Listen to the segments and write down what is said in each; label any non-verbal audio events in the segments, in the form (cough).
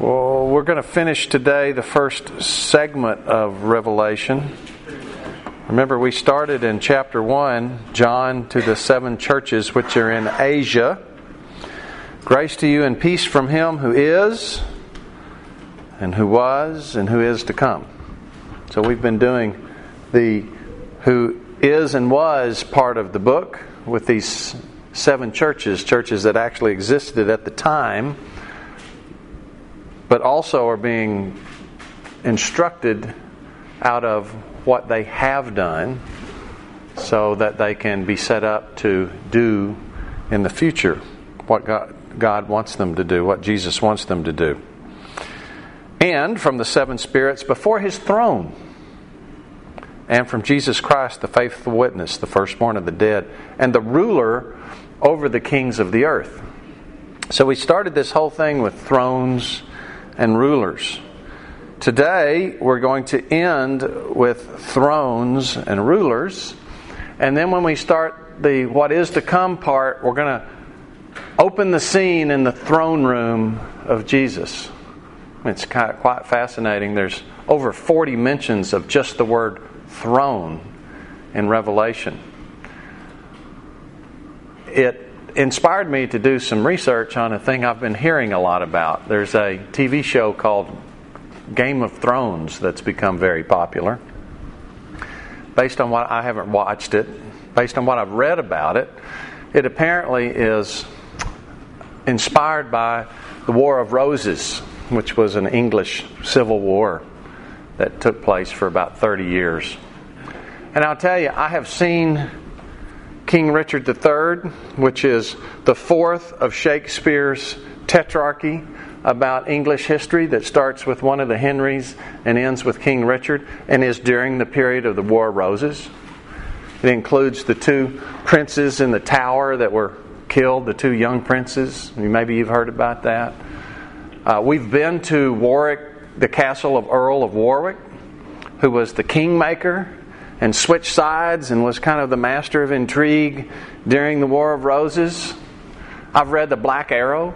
Well, we're going to finish today the first segment of Revelation. Remember, we started in chapter 1, John to the seven churches which are in Asia. Grace to you and peace from him who is, and who was, and who is to come. So we've been doing the who is and was part of the book with these seven churches, churches that actually existed at the time but also are being instructed out of what they have done so that they can be set up to do in the future what God, God wants them to do, what Jesus wants them to do. And from the seven spirits before his throne, and from Jesus Christ, the faithful witness, the firstborn of the dead, and the ruler over the kings of the earth. So we started this whole thing with thrones and rulers. Today, we're going to end with thrones and rulers. And then when we start the what is to come part, we're going to open the scene in the throne room of Jesus. It's quite fascinating. There's over 40 mentions of just the word throne in Revelation. It inspired me to do some research on a thing I've been hearing a lot about. There's a TV show called Game of Thrones that's become very popular. Based on what I haven't watched it, based on what I've read about it, it apparently is inspired by the War of Roses, which was an English civil war that took place for about 30 years. And I'll tell you, I have seen King Richard III, which is the fourth of Shakespeare's tetrarchy about English history that starts with one of the Henrys and ends with King Richard and is during the period of the War of Roses. It includes the two princes in the tower that were killed, the two young princes. Maybe you've heard about that. Uh, we've been to Warwick, the castle of Earl of Warwick, who was the kingmaker and switched sides and was kind of the master of intrigue during the War of Roses. I've read The Black Arrow,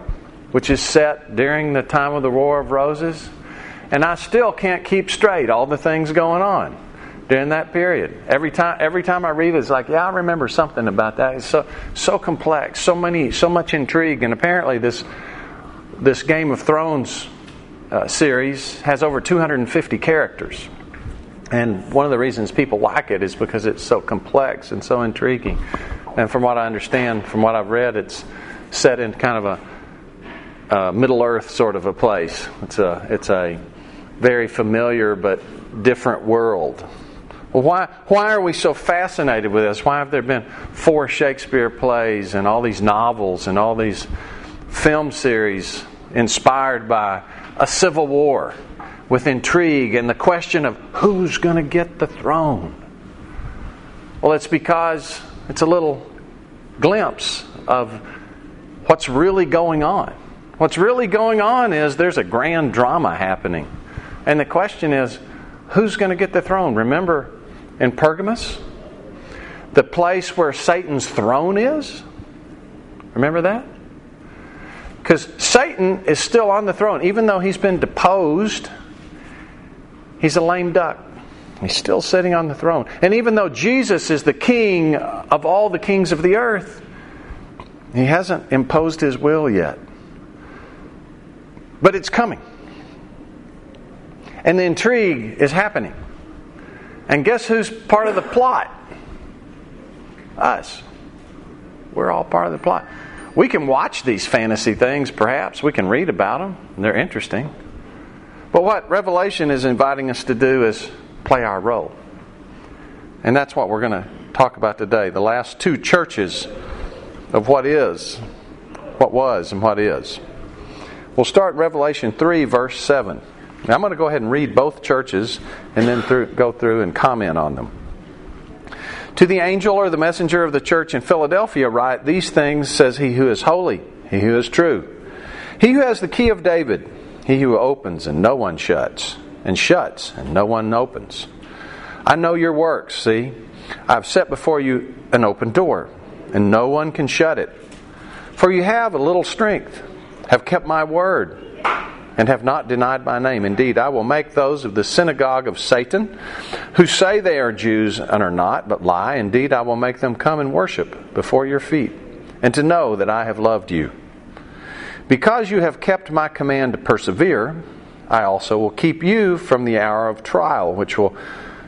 which is set during the time of the War of Roses, and I still can't keep straight all the things going on during that period. Every time every time I read it, it's like, yeah, I remember something about that. It's so so complex, so many so much intrigue, and apparently this this Game of Thrones uh, series has over 250 characters. And one of the reasons people like it is because it's so complex and so intriguing. And from what I understand, from what I've read, it's set in kind of a, Middle Earth sort of a place. It's a it's a very familiar but different world. Well, why why are we so fascinated with this? Why have there been four Shakespeare plays and all these novels and all these film series inspired by a civil war? With intrigue and the question of who's going to get the throne. Well, it's because it's a little glimpse of what's really going on. What's really going on is there's a grand drama happening. And the question is who's going to get the throne? Remember in Pergamos? The place where Satan's throne is? Remember that? Because Satan is still on the throne, even though he's been deposed He's a lame duck. He's still sitting on the throne. And even though Jesus is the king of all the kings of the earth, he hasn't imposed his will yet. But it's coming. And the intrigue is happening. And guess who's part of the plot? Us. We're all part of the plot. We can watch these fantasy things, perhaps. We can read about them. They're interesting. But what Revelation is inviting us to do is play our role. And that's what we're going to talk about today the last two churches of what is, what was, and what is. We'll start Revelation 3, verse 7. Now, I'm going to go ahead and read both churches and then through, go through and comment on them. To the angel or the messenger of the church in Philadelphia, write, These things says he who is holy, he who is true, he who has the key of David. He who opens and no one shuts, and shuts and no one opens. I know your works, see? I've set before you an open door, and no one can shut it. For you have a little strength, have kept my word, and have not denied my name. Indeed, I will make those of the synagogue of Satan, who say they are Jews and are not, but lie. Indeed, I will make them come and worship before your feet, and to know that I have loved you. Because you have kept my command to persevere, I also will keep you from the hour of trial, which will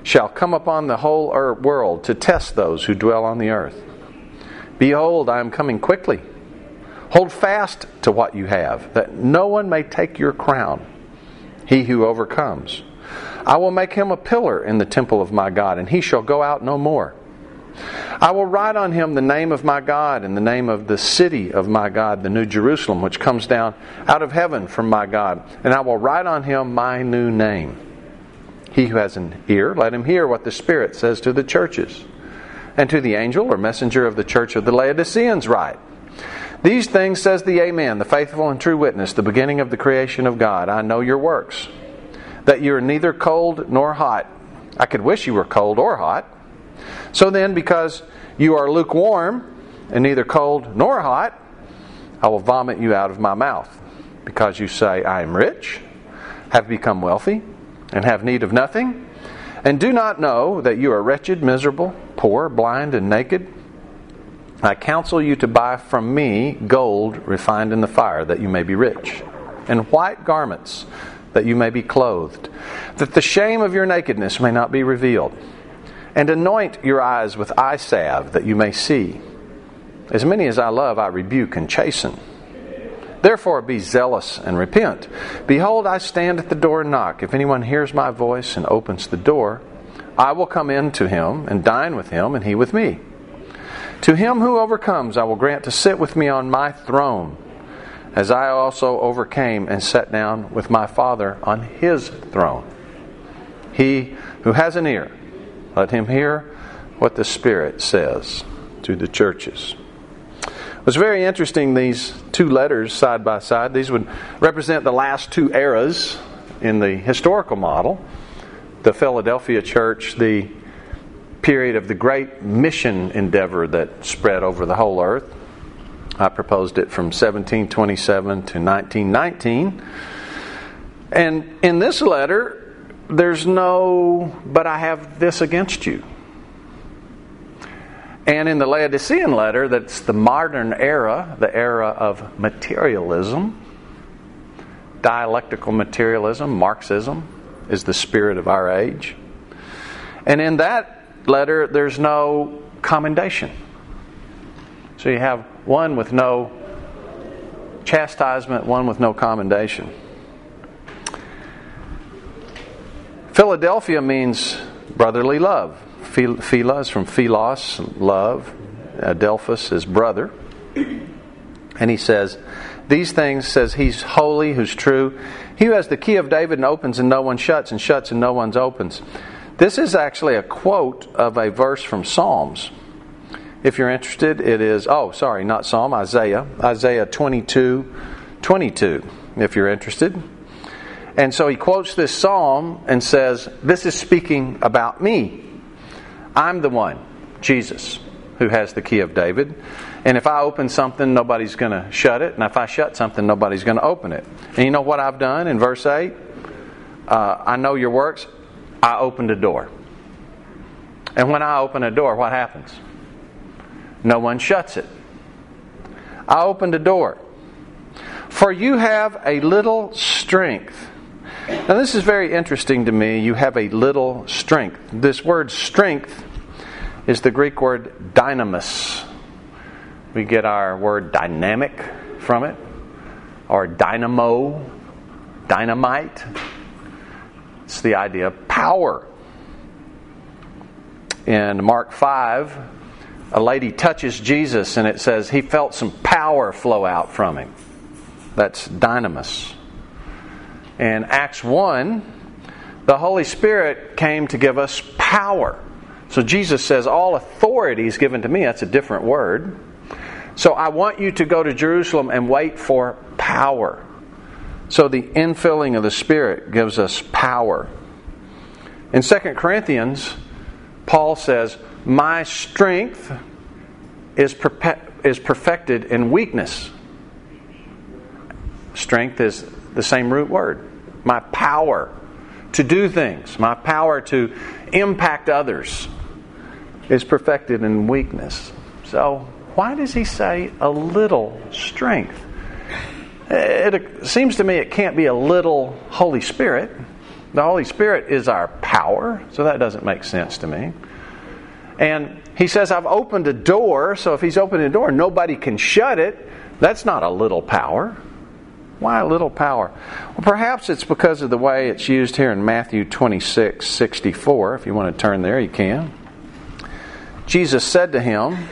shall come upon the whole world to test those who dwell on the earth. Behold, I am coming quickly. Hold fast to what you have, that no one may take your crown. He who overcomes. I will make him a pillar in the temple of my God, and he shall go out no more. I will write on him the name of my God and the name of the city of my God, the New Jerusalem, which comes down out of heaven from my God. And I will write on him my new name. He who has an ear, let him hear what the Spirit says to the churches. And to the angel or messenger of the church of the Laodiceans, write These things says the Amen, the faithful and true witness, the beginning of the creation of God. I know your works, that you are neither cold nor hot. I could wish you were cold or hot. So then, because you are lukewarm and neither cold nor hot, I will vomit you out of my mouth. Because you say, I am rich, have become wealthy and have need of nothing, and do not know that you are wretched, miserable, poor, blind, and naked? I counsel you to buy from me gold refined in the fire, that you may be rich, and white garments, that you may be clothed, that the shame of your nakedness may not be revealed, and anoint your eyes with eye salve, that you may see. As many as I love, I rebuke and chasten. Therefore, be zealous and repent. Behold, I stand at the door and knock. If anyone hears my voice and opens the door, I will come in to him and dine with him, and he with me. To him who overcomes, I will grant to sit with me on my throne, as I also overcame and sat down with my Father on his throne. He who has an ear, let him hear what the Spirit says to the churches. It was very interesting, these two letters side by side. These would represent the last two eras in the historical model. The Philadelphia church, the period of the great mission endeavor that spread over the whole earth. I proposed it from 1727 to 1919. And in this letter, there's no, but I have this against you. And in the Laodicean letter, that's the modern era, the era of materialism, dialectical materialism, Marxism is the spirit of our age. And in that letter, there's no commendation. So you have one with no chastisement, one with no commendation. Philadelphia means brotherly love. Phila is from philos, love. Adelphus is brother. And he says, These things says he's holy, who's true. He who has the key of David and opens and no one shuts, and shuts and no one opens. This is actually a quote of a verse from Psalms. If you're interested, it is, oh, sorry, not Psalm, Isaiah. Isaiah 22 22, if you're interested. And so he quotes this psalm and says, This is speaking about me. I'm the one, Jesus, who has the key of David. And if I open something, nobody's going to shut it. And if I shut something, nobody's going to open it. And you know what I've done in verse 8? Uh, I know your works. I opened a door. And when I open a door, what happens? No one shuts it. I opened a door. For you have a little strength now, this is very interesting to me. You have a little strength. This word strength is the Greek word dynamis. We get our word dynamic from it, or dynamo, dynamite. It's the idea of power. In Mark 5, a lady touches Jesus and it says he felt some power flow out from him. That's dynamis. In Acts 1, the Holy Spirit came to give us power. So Jesus says, All authority is given to me. That's a different word. So I want you to go to Jerusalem and wait for power. So the infilling of the Spirit gives us power. In 2 Corinthians, Paul says, My strength is, perpe- is perfected in weakness. Strength is the same root word. My power to do things, my power to impact others is perfected in weakness. So, why does he say a little strength? It seems to me it can't be a little Holy Spirit. The Holy Spirit is our power, so that doesn't make sense to me. And he says, I've opened a door, so if he's opened a door, nobody can shut it. That's not a little power. Why little power? Well, perhaps it's because of the way it's used here in Matthew 26 64. If you want to turn there, you can. Jesus said to him,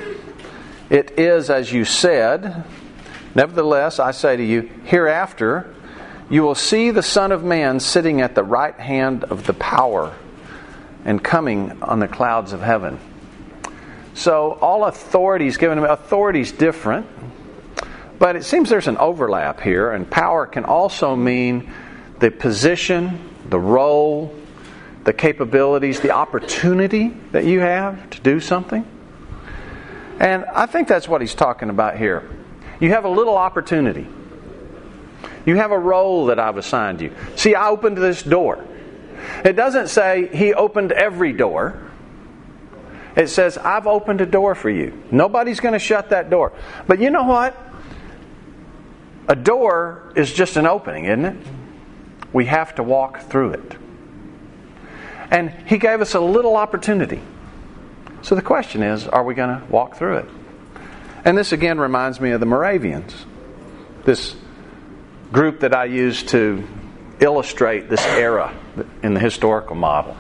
It is as you said. Nevertheless, I say to you, hereafter you will see the Son of Man sitting at the right hand of the power and coming on the clouds of heaven. So all authority is given him. Authority is different, but it seems there's an overlap here, and power can also mean the position, the role, the capabilities, the opportunity that you have to do something. And I think that's what he's talking about here. You have a little opportunity. You have a role that I've assigned you. See, I opened this door. It doesn't say he opened every door. It says, I've opened a door for you. Nobody's going to shut that door. But you know what? A door is just an opening, isn't it? We have to walk through it. And he gave us a little opportunity. So the question is, are we going to walk through it? And this again reminds me of the Moravians, this group that I used to illustrate this era in the historical model.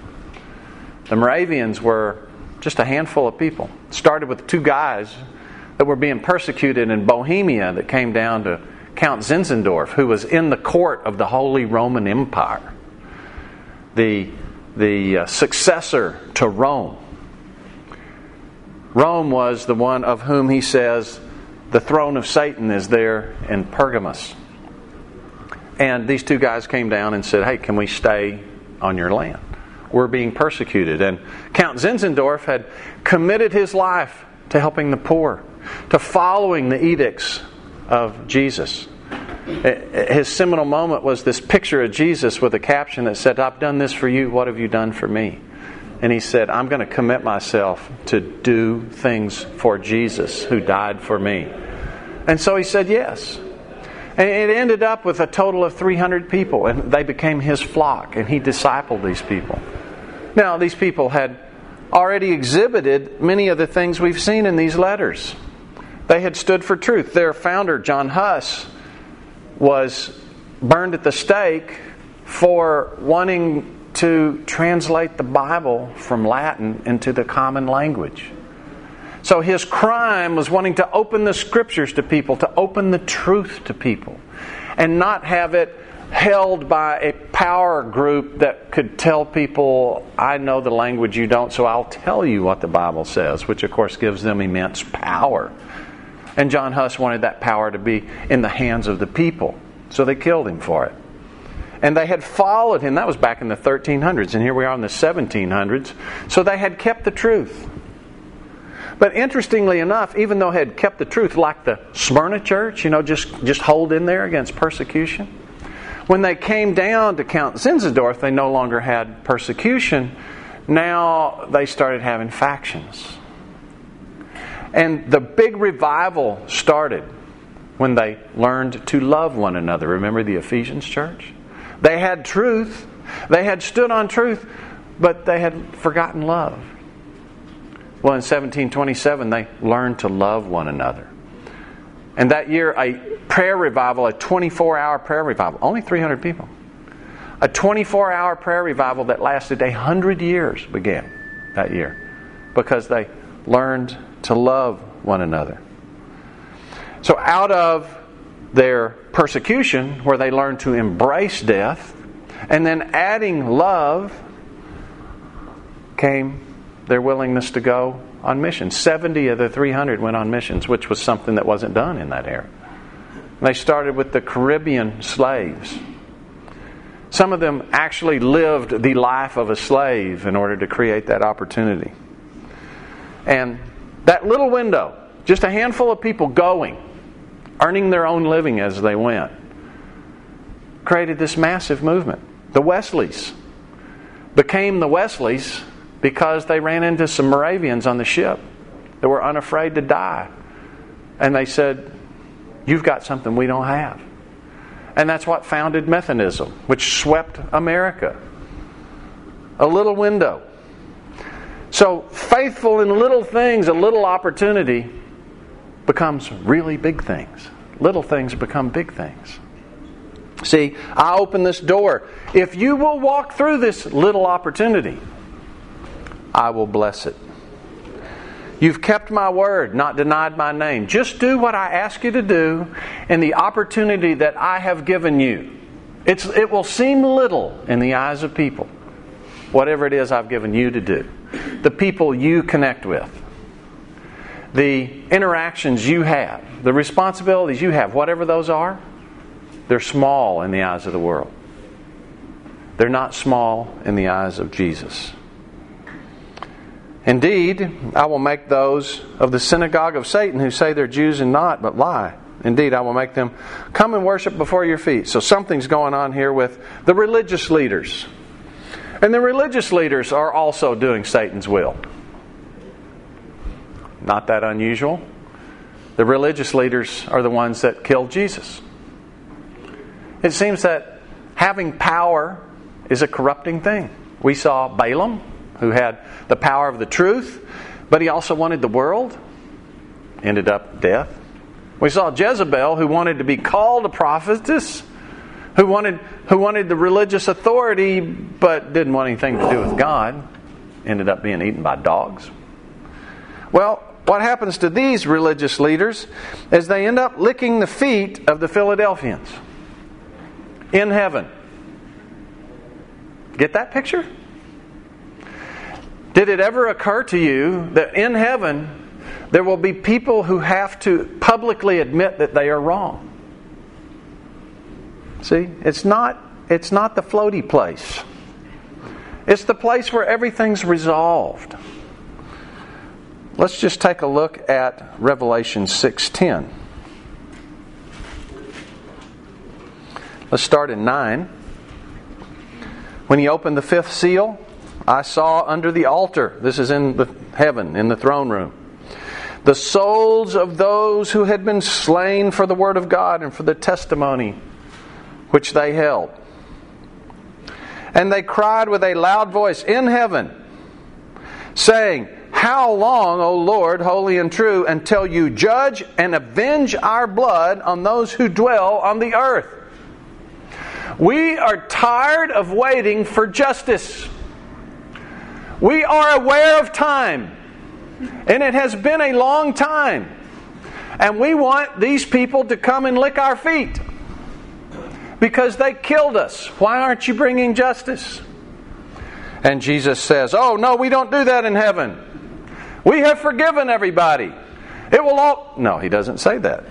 The Moravians were just a handful of people. It started with two guys that were being persecuted in Bohemia that came down to Count Zinzendorf, who was in the court of the Holy Roman Empire, the, the uh, successor to Rome. Rome was the one of whom he says the throne of Satan is there in Pergamus. And these two guys came down and said, Hey, can we stay on your land? We're being persecuted. And Count Zinzendorf had committed his life to helping the poor, to following the edicts of Jesus. Eh, eh, his seminal moment was this picture of Jesus with a caption that said, I've done this for you, what have you done for me? and he said, I'm going to commit myself to do things for Jesus who died for me. And so he said yes. And it ended up with a total of 300 people, and they became his flock, and he discipled these people. Now, these people had already exhibited many of the things we've seen in these letters. They had stood for truth. Their founder, John Huss, was burned at the stake for wanting to translate the Bible from Latin into the common language. So his crime was wanting to open the scriptures to people, to open the truth to people, and not have it held by a power group that could tell people, I know the language you don't, so I'll tell you what the Bible says, which of course gives them immense power. And John Huss wanted that power to be in the hands of the people, so they killed him for it. And they had followed him. That was back in the 1300s, and here we are in the 1700s. So they had kept the truth. But interestingly enough, even though they had kept the truth, like the Smyrna church, you know, just, just hold in there against persecution, when they came down to Count Zinzendorf, they no longer had persecution. Now they started having factions. And the big revival started when they learned to love one another. Remember the Ephesians church? They had truth, they had stood on truth, but they had forgotten love. Well, in 1727, they learned to love one another. And that year, a prayer revival, a 24 hour prayer revival, only 300 people. A 24 hour prayer revival that lasted 100 years began that year because they learned to love one another. So, out of their persecution, where they learned to embrace death, and then adding love came their willingness to go on missions. 70 of the 300 went on missions, which was something that wasn't done in that era. They started with the Caribbean slaves. Some of them actually lived the life of a slave in order to create that opportunity. And that little window, just a handful of people going, earning their own living as they went, created this massive movement. The Wesleys became the Wesleys because they ran into some Moravians on the ship that were unafraid to die. And they said, You've got something we don't have. And that's what founded Methodism, which swept America. A little window. So, faithful in little things, a little opportunity becomes really big things. Little things become big things. See, I open this door. If you will walk through this little opportunity, I will bless it. You've kept my word, not denied my name. Just do what I ask you to do in the opportunity that I have given you. It's, it will seem little in the eyes of people, whatever it is I've given you to do. The people you connect with, the interactions you have, the responsibilities you have, whatever those are, they're small in the eyes of the world. They're not small in the eyes of Jesus. Indeed, I will make those of the synagogue of Satan who say they're Jews and not, but lie. Indeed, I will make them come and worship before your feet. So something's going on here with the religious leaders. And the religious leaders are also doing Satan's will. Not that unusual. The religious leaders are the ones that killed Jesus. It seems that having power is a corrupting thing. We saw Balaam who had the power of the truth, but he also wanted the world. Ended up death. We saw Jezebel, who wanted to be called a prophetess, who wanted, who wanted the religious authority, but didn't want anything to do with God. Ended up being eaten by dogs. Well, what happens to these religious leaders is they end up licking the feet of the Philadelphians in heaven. Get that picture? Did it ever occur to you that in heaven there will be people who have to publicly admit that they are wrong? See, it's not it's not the floaty place. It's the place where everything's resolved. Let's just take a look at Revelation 6:10. Let's start in 9. When he opened the fifth seal, I saw under the altar, this is in the heaven, in the throne room, the souls of those who had been slain for the word of God and for the testimony which they held. And they cried with a loud voice in heaven, saying, How long, O Lord, holy and true, until you judge and avenge our blood on those who dwell on the earth? We are tired of waiting for justice. We are aware of time, and it has been a long time. And we want these people to come and lick our feet because they killed us. Why aren't you bringing justice? And Jesus says, Oh, no, we don't do that in heaven. We have forgiven everybody. It will all. No, he doesn't say that.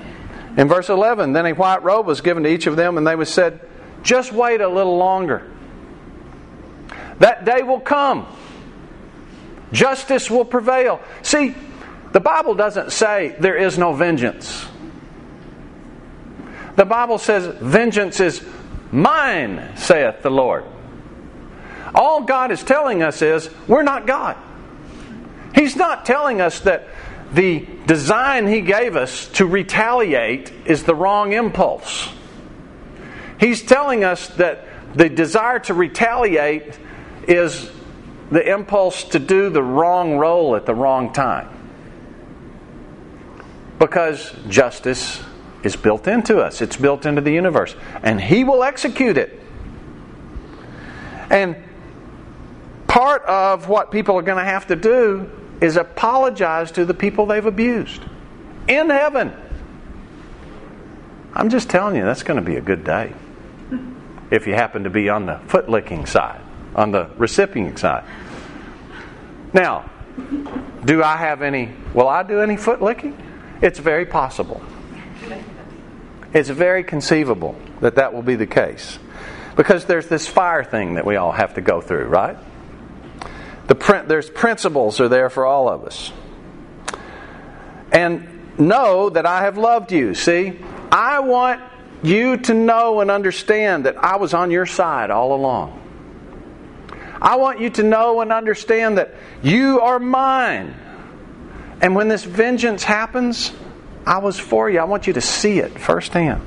In verse 11, then a white robe was given to each of them, and they was said, Just wait a little longer. That day will come Justice will prevail. See, the Bible doesn't say there is no vengeance. The Bible says, Vengeance is mine, saith the Lord. All God is telling us is, we're not God. He's not telling us that the design He gave us to retaliate is the wrong impulse. He's telling us that the desire to retaliate is the impulse to do the wrong role at the wrong time. Because justice is built into us, it's built into the universe, and He will execute it. And part of what people are going to have to do is apologize to the people they've abused in heaven. I'm just telling you, that's going to be a good day if you happen to be on the foot licking side on the recipient side. Now, do I have any, will I do any foot licking? It's very possible. It's very conceivable that that will be the case. Because there's this fire thing that we all have to go through, right? The print, there's principles are there for all of us. And know that I have loved you. See, I want you to know and understand that I was on your side all along. I want you to know and understand that you are mine. And when this vengeance happens, I was for you. I want you to see it firsthand.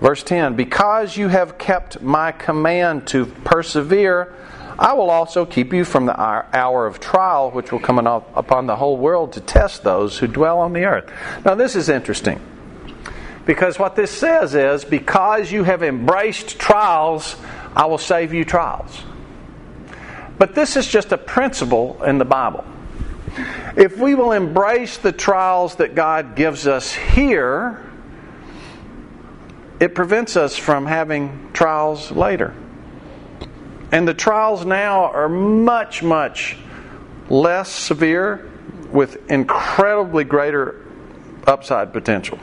Verse 10 Because you have kept my command to persevere, I will also keep you from the hour of trial which will come upon the whole world to test those who dwell on the earth. Now, this is interesting. Because what this says is, because you have embraced trials, I will save you trials. But this is just a principle in the Bible. If we will embrace the trials that God gives us here, it prevents us from having trials later. And the trials now are much, much less severe with incredibly greater upside potential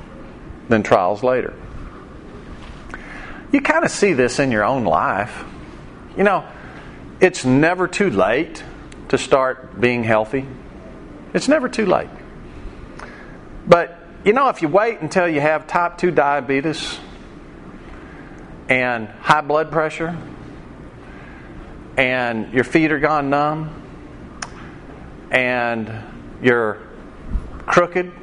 than trials later. You kind of see this in your own life. You know, it's never too late to start being healthy. It's never too late. But, you know, if you wait until you have type 2 diabetes and high blood pressure and your feet are gone numb and you're crooked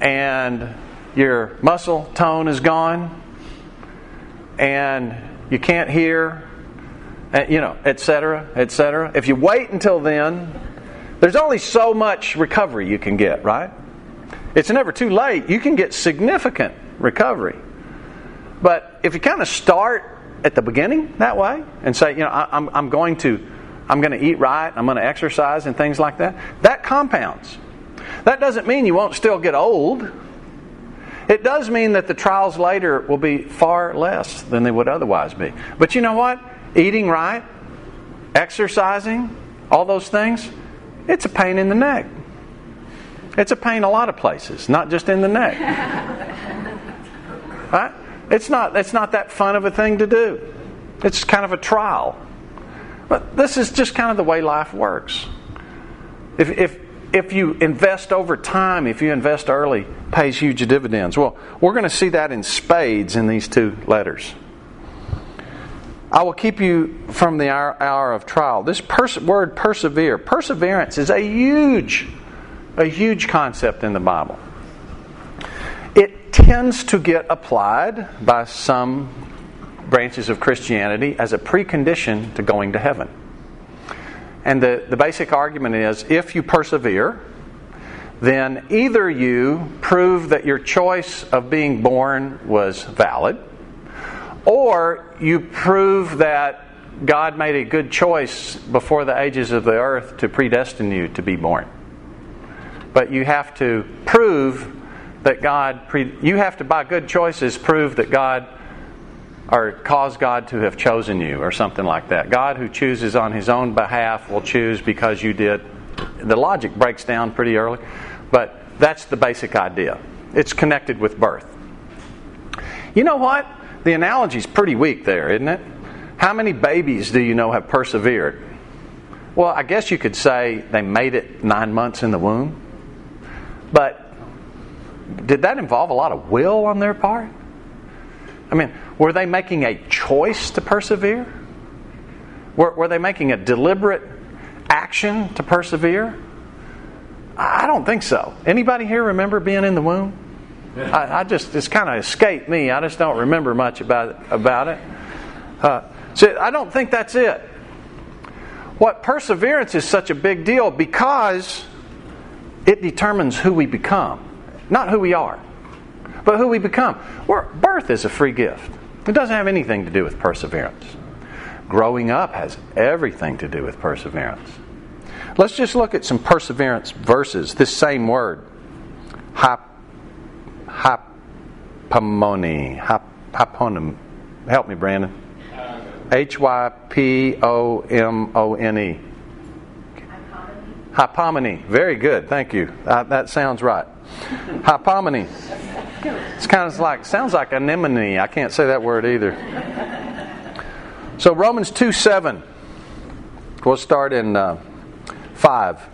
and your muscle tone is gone and you can't hear eh, you know etc etc if you wait until then there's only so much recovery you can get right it's never too late you can get significant recovery but if you kind of start at the beginning that way and say, you know, I, am I'm going to I'm going to eat right, I'm going to exercise and things like that, that compounds. That doesn't mean you won't still get old. It does mean that the trials later will be far less than they would otherwise be. But you know what? Eating right, exercising, all those things, it's a pain in the neck. It's a pain a lot of places, not just in the neck. (laughs) right? It's not, it's not that fun of a thing to do. It's kind of a trial. But this is just kind of the way life works. If, if, if you invest over time, if you invest early, pays huge dividends. Well, we're going to see that in spades in these two letters. I will keep you from the hour, hour of trial. This pers- word persevere, perseverance is a huge, a huge concept in the Bible It tends to get applied by some branches of Christianity as a precondition to going to heaven. And the, the basic argument is if you persevere, then either you prove that your choice of being born was valid, or you prove that God made a good choice before the ages of the earth to predestine you to be born. But you have to prove that God, pre- you have to, by good choices, prove that God or cause God to have chosen you or something like that. God who chooses on his own behalf will choose because you did. The logic breaks down pretty early, but that's the basic idea. It's connected with birth. You know what? The analogy is pretty weak there, isn't it? How many babies do you know have persevered? Well, I guess you could say they made it nine months in the womb. But did that involve a lot of will on their part? I mean, were they making a choice to persevere? Were, were they making a deliberate action to persevere? I don't think so. Anybody here remember being in the womb? I, I just it's kind of escaped me. I just don't remember much about it, about it. Uh, so I don't think that's it. What perseverance is such a big deal because it determines who we become. Not who we are, but who we become. We're, birth is a free gift. It doesn't have anything to do with perseverance. Growing up has everything to do with perseverance. Let's just look at some perseverance verses. This same word, hap, hapomone, hap, haponym. Help me, Brandon. H y p o m o n e. Hypomony. Very good. Thank you. Uh, that sounds right. Hypomony. It's kind of like, sounds like anemone. I can't say that word either. So, Romans 2 7. We'll start in uh, 5.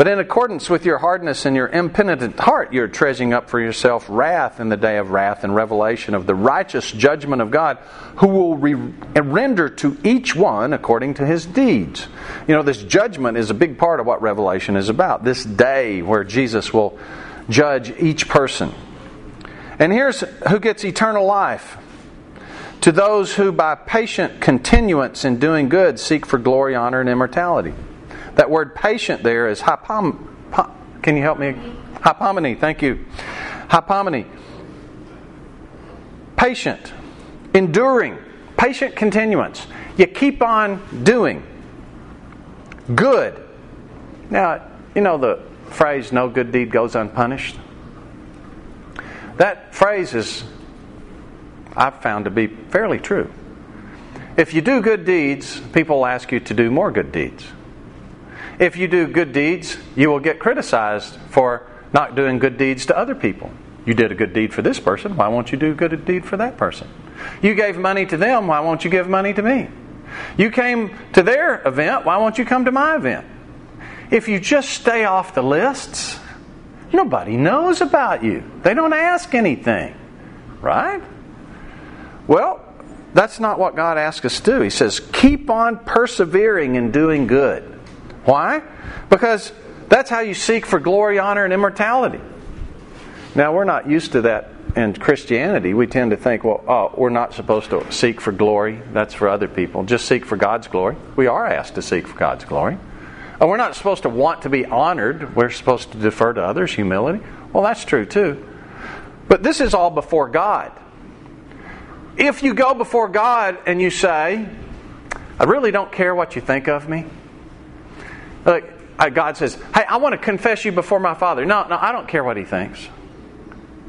But in accordance with your hardness and your impenitent heart, you're treasuring up for yourself wrath in the day of wrath and revelation of the righteous judgment of God, who will re- render to each one according to his deeds. You know, this judgment is a big part of what Revelation is about. This day where Jesus will judge each person. And here's who gets eternal life to those who, by patient continuance in doing good, seek for glory, honor, and immortality. That word patient there is hypom. Can you help me? Hypomony. Thank you. Hypomony. Patient, enduring, patient continuance. You keep on doing good. Now, you know the phrase, no good deed goes unpunished? That phrase is, I've found to be fairly true. If you do good deeds, people ask you to do more good deeds. If you do good deeds, you will get criticized for not doing good deeds to other people. You did a good deed for this person, why won't you do a good deed for that person? You gave money to them, why won't you give money to me? You came to their event, why won't you come to my event? If you just stay off the lists, nobody knows about you. They don't ask anything, right? Well, that's not what God asks us to do. He says, keep on persevering in doing good. Why? Because that's how you seek for glory, honor, and immortality. Now, we're not used to that in Christianity. We tend to think, well, oh, we're not supposed to seek for glory. That's for other people. Just seek for God's glory. We are asked to seek for God's glory. And we're not supposed to want to be honored. We're supposed to defer to others, humility. Well, that's true too. But this is all before God. If you go before God and you say, I really don't care what you think of me, like, uh, God says, Hey, I want to confess you before my Father. No, no, I don't care what he thinks.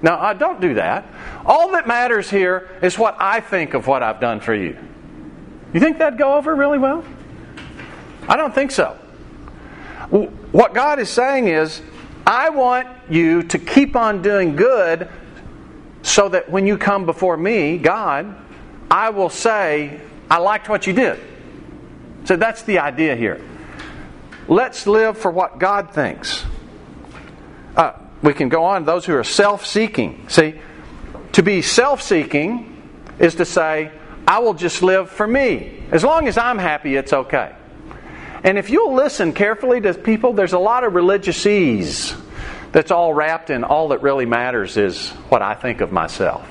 No, I don't do that. All that matters here is what I think of what I've done for you. You think that'd go over really well? I don't think so. What God is saying is, I want you to keep on doing good so that when you come before me, God, I will say, I liked what you did. So that's the idea here. Let's live for what God thinks. Uh, we can go on. Those who are self seeking. See, to be self seeking is to say, I will just live for me. As long as I'm happy, it's okay. And if you'll listen carefully to people, there's a lot of religious ease that's all wrapped in all that really matters is what I think of myself.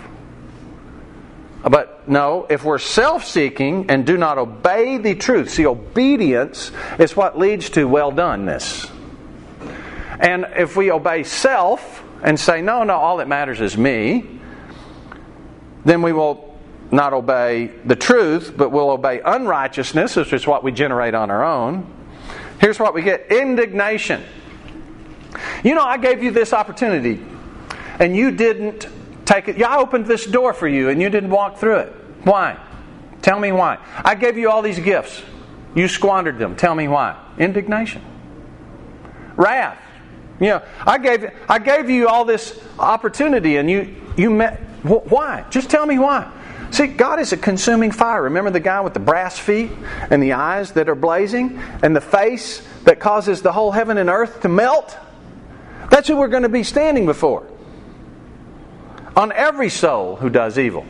But no, if we're self seeking and do not obey the truth, see, obedience is what leads to well doneness. And if we obey self and say, no, no, all that matters is me, then we will not obey the truth, but we'll obey unrighteousness, which is what we generate on our own. Here's what we get indignation. You know, I gave you this opportunity, and you didn't take it. Yeah, I opened this door for you and you didn't walk through it. Why? Tell me why. I gave you all these gifts. You squandered them. Tell me why. Indignation. Wrath. You know, I gave I gave you all this opportunity and you you met why? Just tell me why. See, God is a consuming fire. Remember the guy with the brass feet and the eyes that are blazing and the face that causes the whole heaven and earth to melt? That's who we're going to be standing before on every soul who does evil.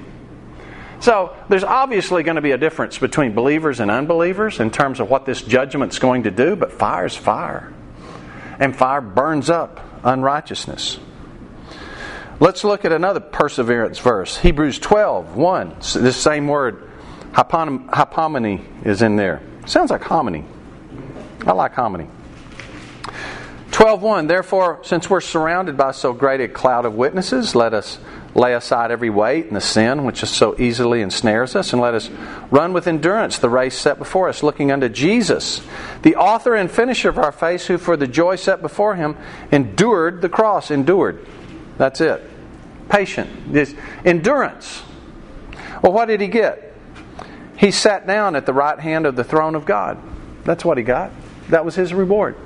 So there's obviously going to be a difference between believers and unbelievers in terms of what this judgment's going to do, but fire is fire. And fire burns up unrighteousness. Let's look at another perseverance verse. Hebrews 12, 1. This same word, hypomony, is in there. Sounds like hominy. I like hominy. 12.1 Therefore, since we're surrounded by so great a cloud of witnesses, let us lay aside every weight and the sin which so easily ensnares us, and let us run with endurance the race set before us, looking unto Jesus, the author and finisher of our faith, who for the joy set before him endured the cross. Endured. That's it. Patient. This endurance. Well, what did he get? He sat down at the right hand of the throne of God. That's what he got. That was his reward.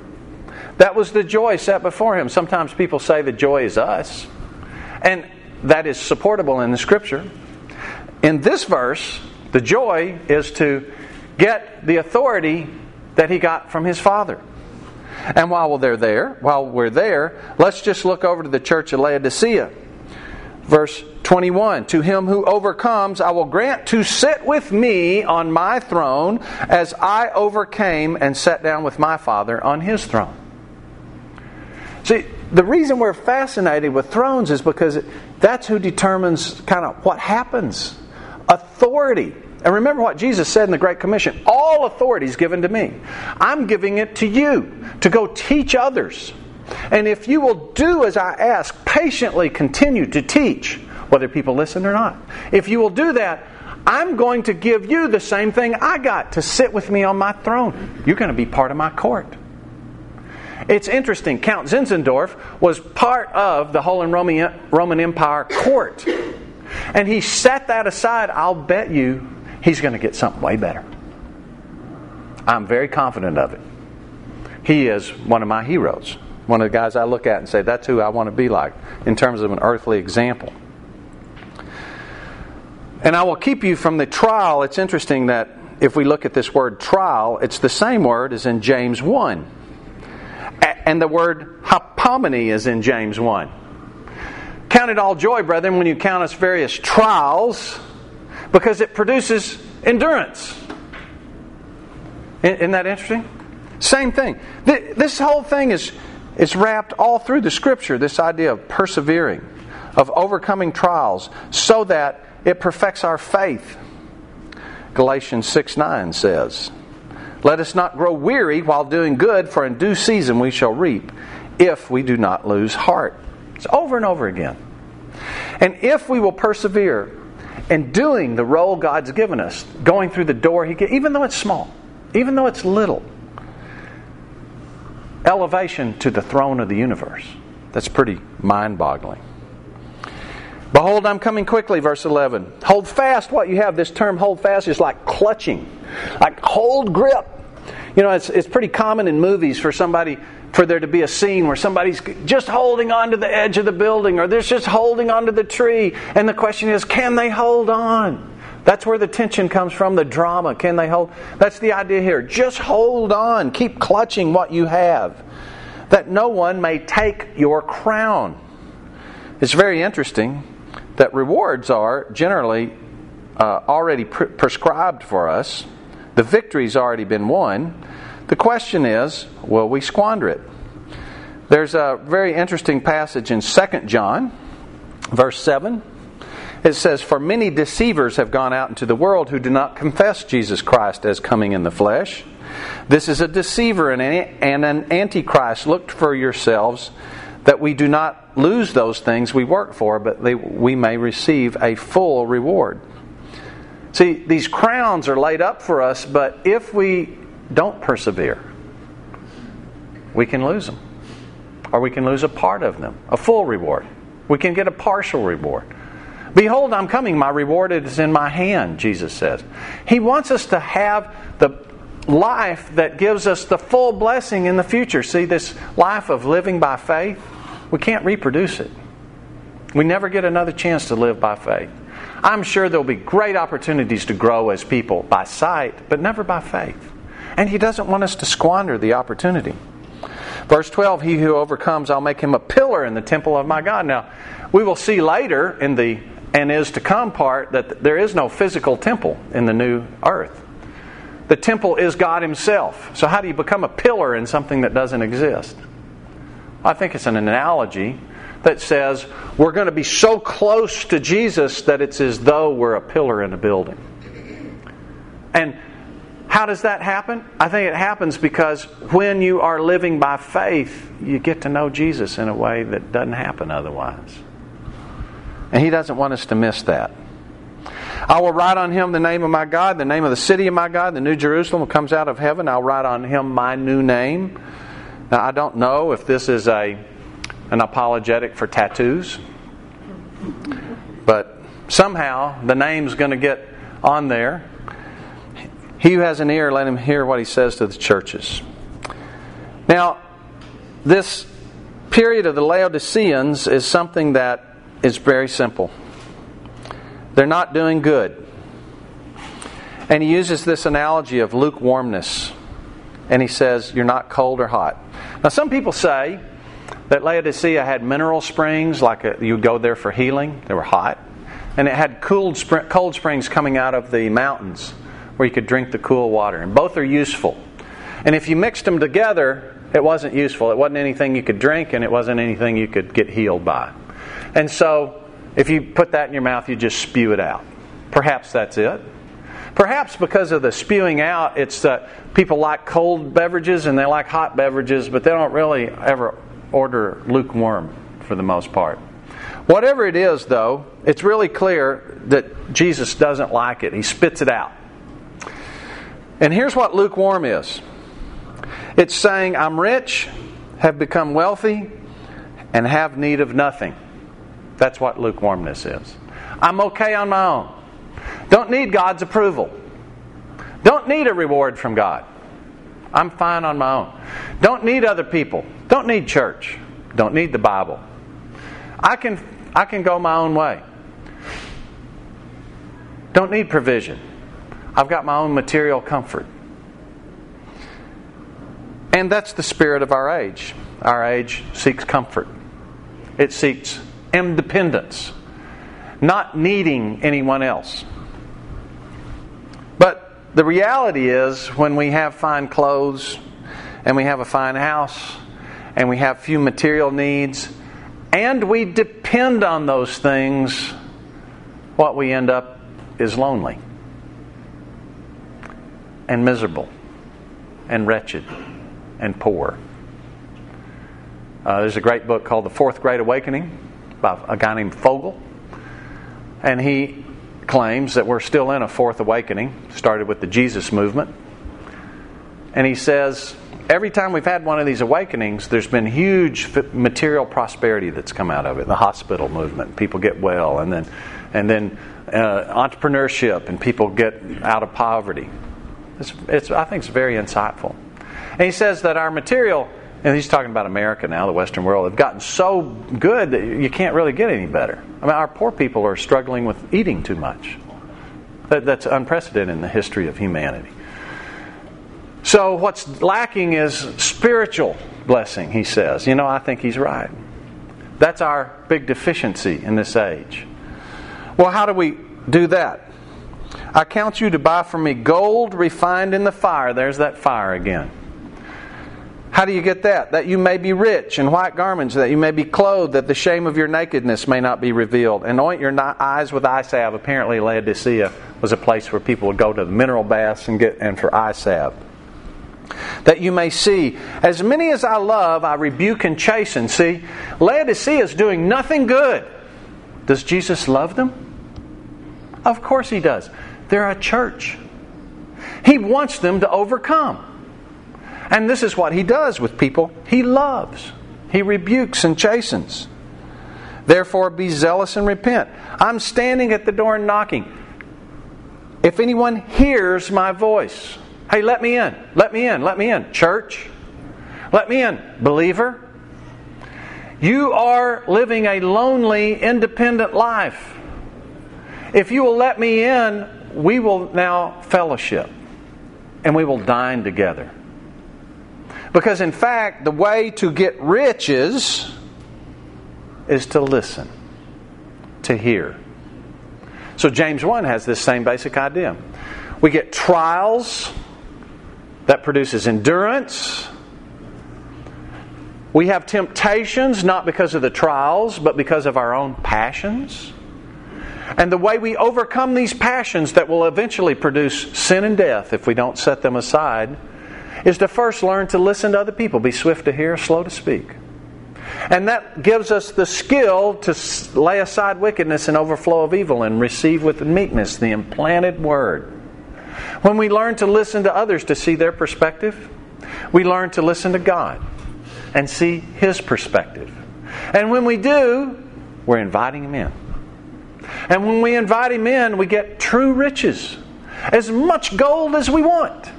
That was the joy set before him. Sometimes people say the joy is us. And that is supportable in the scripture. In this verse, the joy is to get the authority that he got from his father. And while they're there, while we're there, let's just look over to the church of Laodicea. Verse 21 To him who overcomes, I will grant to sit with me on my throne as I overcame and sat down with my Father on his throne. See, the reason we're fascinated with thrones is because that's who determines kind of what happens. Authority. And remember what Jesus said in the Great Commission all authority is given to me. I'm giving it to you to go teach others. And if you will do as I ask, patiently continue to teach, whether people listen or not. If you will do that, I'm going to give you the same thing I got to sit with me on my throne. You're going to be part of my court. It's interesting. Count Zinzendorf was part of the Holy Roman Empire court. And he set that aside. I'll bet you he's going to get something way better. I'm very confident of it. He is one of my heroes. One of the guys I look at and say, that's who I want to be like in terms of an earthly example. And I will keep you from the trial. It's interesting that if we look at this word trial, it's the same word as in James 1. And the word hypomone is in James 1. Count it all joy, brethren, when you count us various trials, because it produces endurance. Isn't that interesting? Same thing. This whole thing is, is wrapped all through the scripture this idea of persevering, of overcoming trials, so that it perfects our faith. Galatians 6 9 says, let us not grow weary while doing good, for in due season we shall reap, if we do not lose heart. It's over and over again. And if we will persevere in doing the role God's given us, going through the door He even though it's small, even though it's little, elevation to the throne of the universe. That's pretty mind boggling. Behold, I'm coming quickly, verse 11. Hold fast what you have. This term, hold fast, is like clutching, like hold grip. You know, it's, it's pretty common in movies for somebody, for there to be a scene where somebody's just holding on to the edge of the building or they're just holding onto the tree. And the question is, can they hold on? That's where the tension comes from, the drama. Can they hold? That's the idea here. Just hold on. Keep clutching what you have, that no one may take your crown. It's very interesting that rewards are generally uh, already pre- prescribed for us the victory's already been won. The question is, will we squander it? There's a very interesting passage in 2 John, verse 7. It says, For many deceivers have gone out into the world who do not confess Jesus Christ as coming in the flesh. This is a deceiver and an antichrist. Look for yourselves that we do not lose those things we work for, but we may receive a full reward. See, these crowns are laid up for us, but if we don't persevere, we can lose them. Or we can lose a part of them, a full reward. We can get a partial reward. Behold, I'm coming. My reward is in my hand, Jesus says. He wants us to have the life that gives us the full blessing in the future. See, this life of living by faith, we can't reproduce it. We never get another chance to live by faith. I'm sure there'll be great opportunities to grow as people by sight, but never by faith. And He doesn't want us to squander the opportunity. Verse 12 He who overcomes, I'll make him a pillar in the temple of my God. Now, we will see later in the and is to come part that there is no physical temple in the new earth. The temple is God Himself. So, how do you become a pillar in something that doesn't exist? I think it's an analogy that says we're going to be so close to Jesus that it's as though we're a pillar in a building. And how does that happen? I think it happens because when you are living by faith, you get to know Jesus in a way that doesn't happen otherwise. And He doesn't want us to miss that. I will write on him the name of my God, the name of the city of my God, the New Jerusalem comes out of heaven. I'll write on him my new name. Now, I don't know if this is a an apologetic for tattoos. But somehow the name's going to get on there. He who has an ear, let him hear what he says to the churches. Now, this period of the Laodiceans is something that is very simple. They're not doing good. And he uses this analogy of lukewarmness. And he says, You're not cold or hot. Now, some people say that Laodicea had mineral springs, like a, you go there for healing. They were hot. And it had cooled, cold springs coming out of the mountains where you could drink the cool water. And both are useful. And if you mixed them together, it wasn't useful. It wasn't anything you could drink, and it wasn't anything you could get healed by. And so, if you put that in your mouth, you just spew it out. Perhaps that's it. Perhaps because of the spewing out, it's that people like cold beverages and they like hot beverages, but they don't really ever order lukewarm for the most part. Whatever it is, though, it's really clear that Jesus doesn't like it. He spits it out. And here's what lukewarm is it's saying, I'm rich, have become wealthy, and have need of nothing. That's what lukewarmness is. I'm okay on my own. Don't need God's approval. Don't need a reward from God. I'm fine on my own. Don't need other people. Don't need church. Don't need the Bible. I can I can go my own way. Don't need provision. I've got my own material comfort. And that's the spirit of our age. Our age seeks comfort. It seeks independence, not needing anyone else. The reality is, when we have fine clothes and we have a fine house and we have few material needs and we depend on those things, what we end up is lonely and miserable and wretched and poor. Uh, there's a great book called The Fourth Great Awakening by a guy named Fogel. And he claims that we're still in a fourth awakening, started with the Jesus movement. And he says every time we've had one of these awakenings, there's been huge material prosperity that's come out of it. The hospital movement, people get well, and then, and then uh, entrepreneurship, and people get out of poverty. It's, it's, I think it's very insightful. And he says that our material, and he's talking about America now, the Western world, have gotten so good that you can't really get any better. I mean, our poor people are struggling with eating too much. That, that's unprecedented in the history of humanity. So, what's lacking is spiritual blessing, he says. You know, I think he's right. That's our big deficiency in this age. Well, how do we do that? I count you to buy from me gold refined in the fire. There's that fire again. How do you get that? That you may be rich in white garments, that you may be clothed, that the shame of your nakedness may not be revealed. Anoint your eyes with eye salve. Apparently, Laodicea was a place where people would go to the mineral baths and get and for eye salve. That you may see, as many as I love, I rebuke and chasten. See, Laodicea is doing nothing good. Does Jesus love them? Of course he does. They're a church. He wants them to overcome. And this is what he does with people he loves. He rebukes and chastens. Therefore, be zealous and repent. I'm standing at the door and knocking. If anyone hears my voice, hey, let me in, let me in, let me in. Church, let me in. Believer, you are living a lonely, independent life. If you will let me in, we will now fellowship and we will dine together. Because, in fact, the way to get riches is to listen, to hear. So, James 1 has this same basic idea. We get trials that produces endurance. We have temptations not because of the trials, but because of our own passions. And the way we overcome these passions that will eventually produce sin and death if we don't set them aside is to first learn to listen to other people, be swift to hear, slow to speak. And that gives us the skill to lay aside wickedness and overflow of evil and receive with meekness the implanted word. When we learn to listen to others to see their perspective, we learn to listen to God and see His perspective. And when we do, we're inviting Him in. And when we invite Him in, we get true riches as much gold as we want.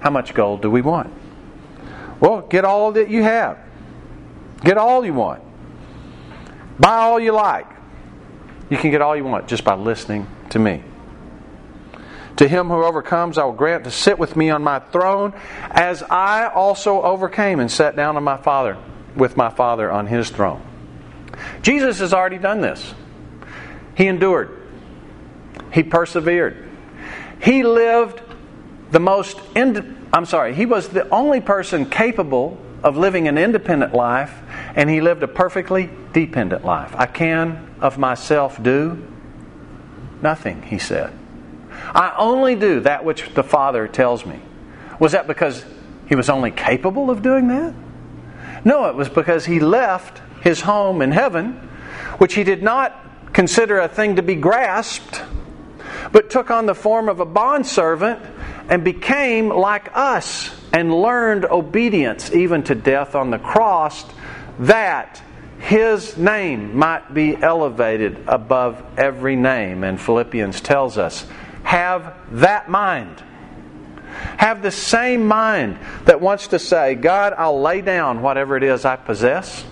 How much gold do we want? Well, get all that you have. Get all you want. Buy all you like. You can get all you want just by listening to me. To him who overcomes, I will grant to sit with me on my throne, as I also overcame and sat down on my Father with my Father on his throne. Jesus has already done this. He endured. He persevered. He lived the most ind- I'm sorry, he was the only person capable of living an independent life and he lived a perfectly dependent life. I can of myself do nothing, he said. I only do that which the Father tells me. Was that because he was only capable of doing that? No, it was because he left his home in heaven, which he did not consider a thing to be grasped, but took on the form of a bondservant and became like us and learned obedience even to death on the cross, that his name might be elevated above every name. And Philippians tells us have that mind. Have the same mind that wants to say, God, I'll lay down whatever it is I possess.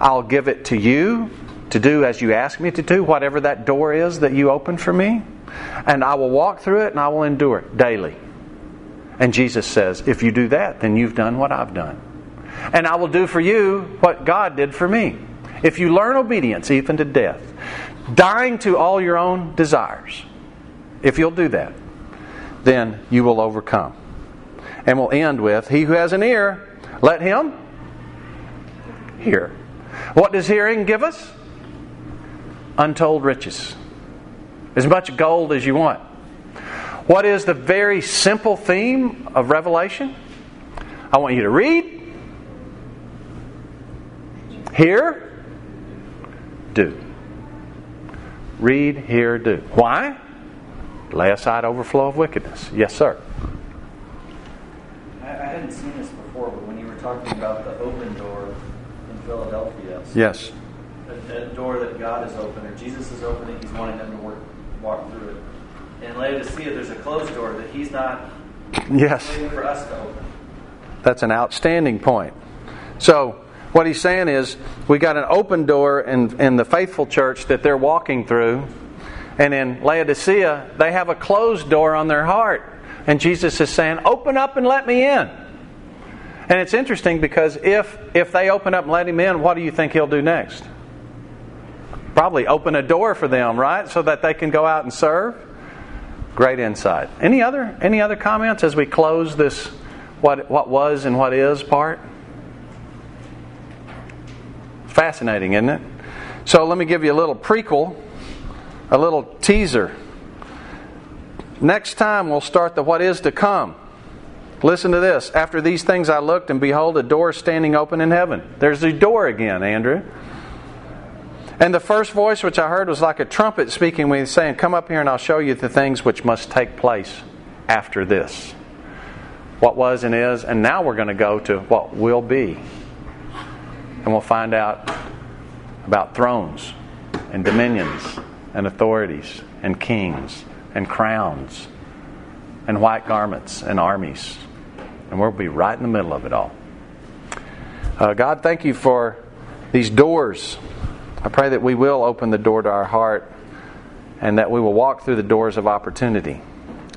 I'll give it to you to do as you ask me to do, whatever that door is that you open for me. And I will walk through it and I will endure it daily. And Jesus says, if you do that, then you've done what I've done. And I will do for you what God did for me. If you learn obedience, even to death, dying to all your own desires, if you'll do that, then you will overcome. And we'll end with He who has an ear, let him hear. What does hearing give us? Untold riches. As much gold as you want. What is the very simple theme of Revelation? I want you to read, hear, do. Read, hear, do. Why? Lay aside overflow of wickedness. Yes, sir. I, hadn't seen this before, but when you were talking about the open door in Philadelphia, Yes. a, a door that God has opened or Jesus is opening, He's wanting them to work, walk through it. And Laodicea, there's a closed door that He's not Yes. waiting for us to open. That's an outstanding point. So, what he's saying is, we got an open door in, in the faithful church that they're walking through, and in Laodicea, they have a closed door on their heart. And Jesus is saying, Open up and let me in. And it's interesting because if, if they open up and let him in, what do you think he'll do next? Probably open a door for them, right? So that they can go out and serve. Great insight. Any other any other comments as we close this what what was and what is part? Fascinating, isn't it? So let me give you a little prequel, a little teaser. Next time we'll start the what is to come. Listen to this. After these things I looked, and behold, a door standing open in heaven. There's the door again, Andrew. And the first voice which I heard was like a trumpet speaking with me, saying, Come up here and I'll show you the things which must take place after this. What was and is, and now we're going to go to what will be. And we'll find out about thrones and dominions and authorities and kings and crowns and white garments and armies. And we'll be right in the middle of it all. Uh, God, thank you for these doors. I pray that we will open the door to our heart and that we will walk through the doors of opportunity.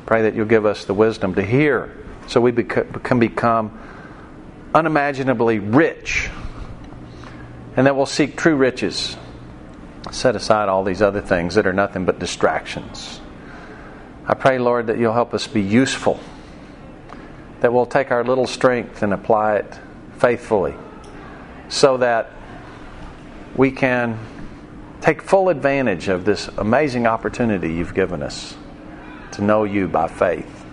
Pray that you'll give us the wisdom to hear so we can become unimaginably rich and that we'll seek true riches. Set aside all these other things that are nothing but distractions. I pray, Lord, that you'll help us be useful, that we'll take our little strength and apply it faithfully so that we can take full advantage of this amazing opportunity you've given us to know you by faith.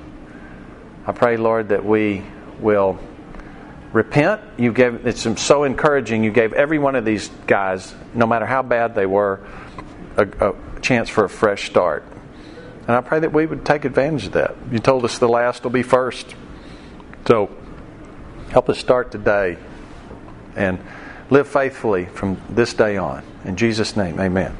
I pray, Lord, that we will repent. You gave it's so encouraging. You gave every one of these guys, no matter how bad they were, a, a chance for a fresh start. And I pray that we would take advantage of that. You told us the last will be first. So help us start today and live faithfully from this day on. In Jesus' name, amen.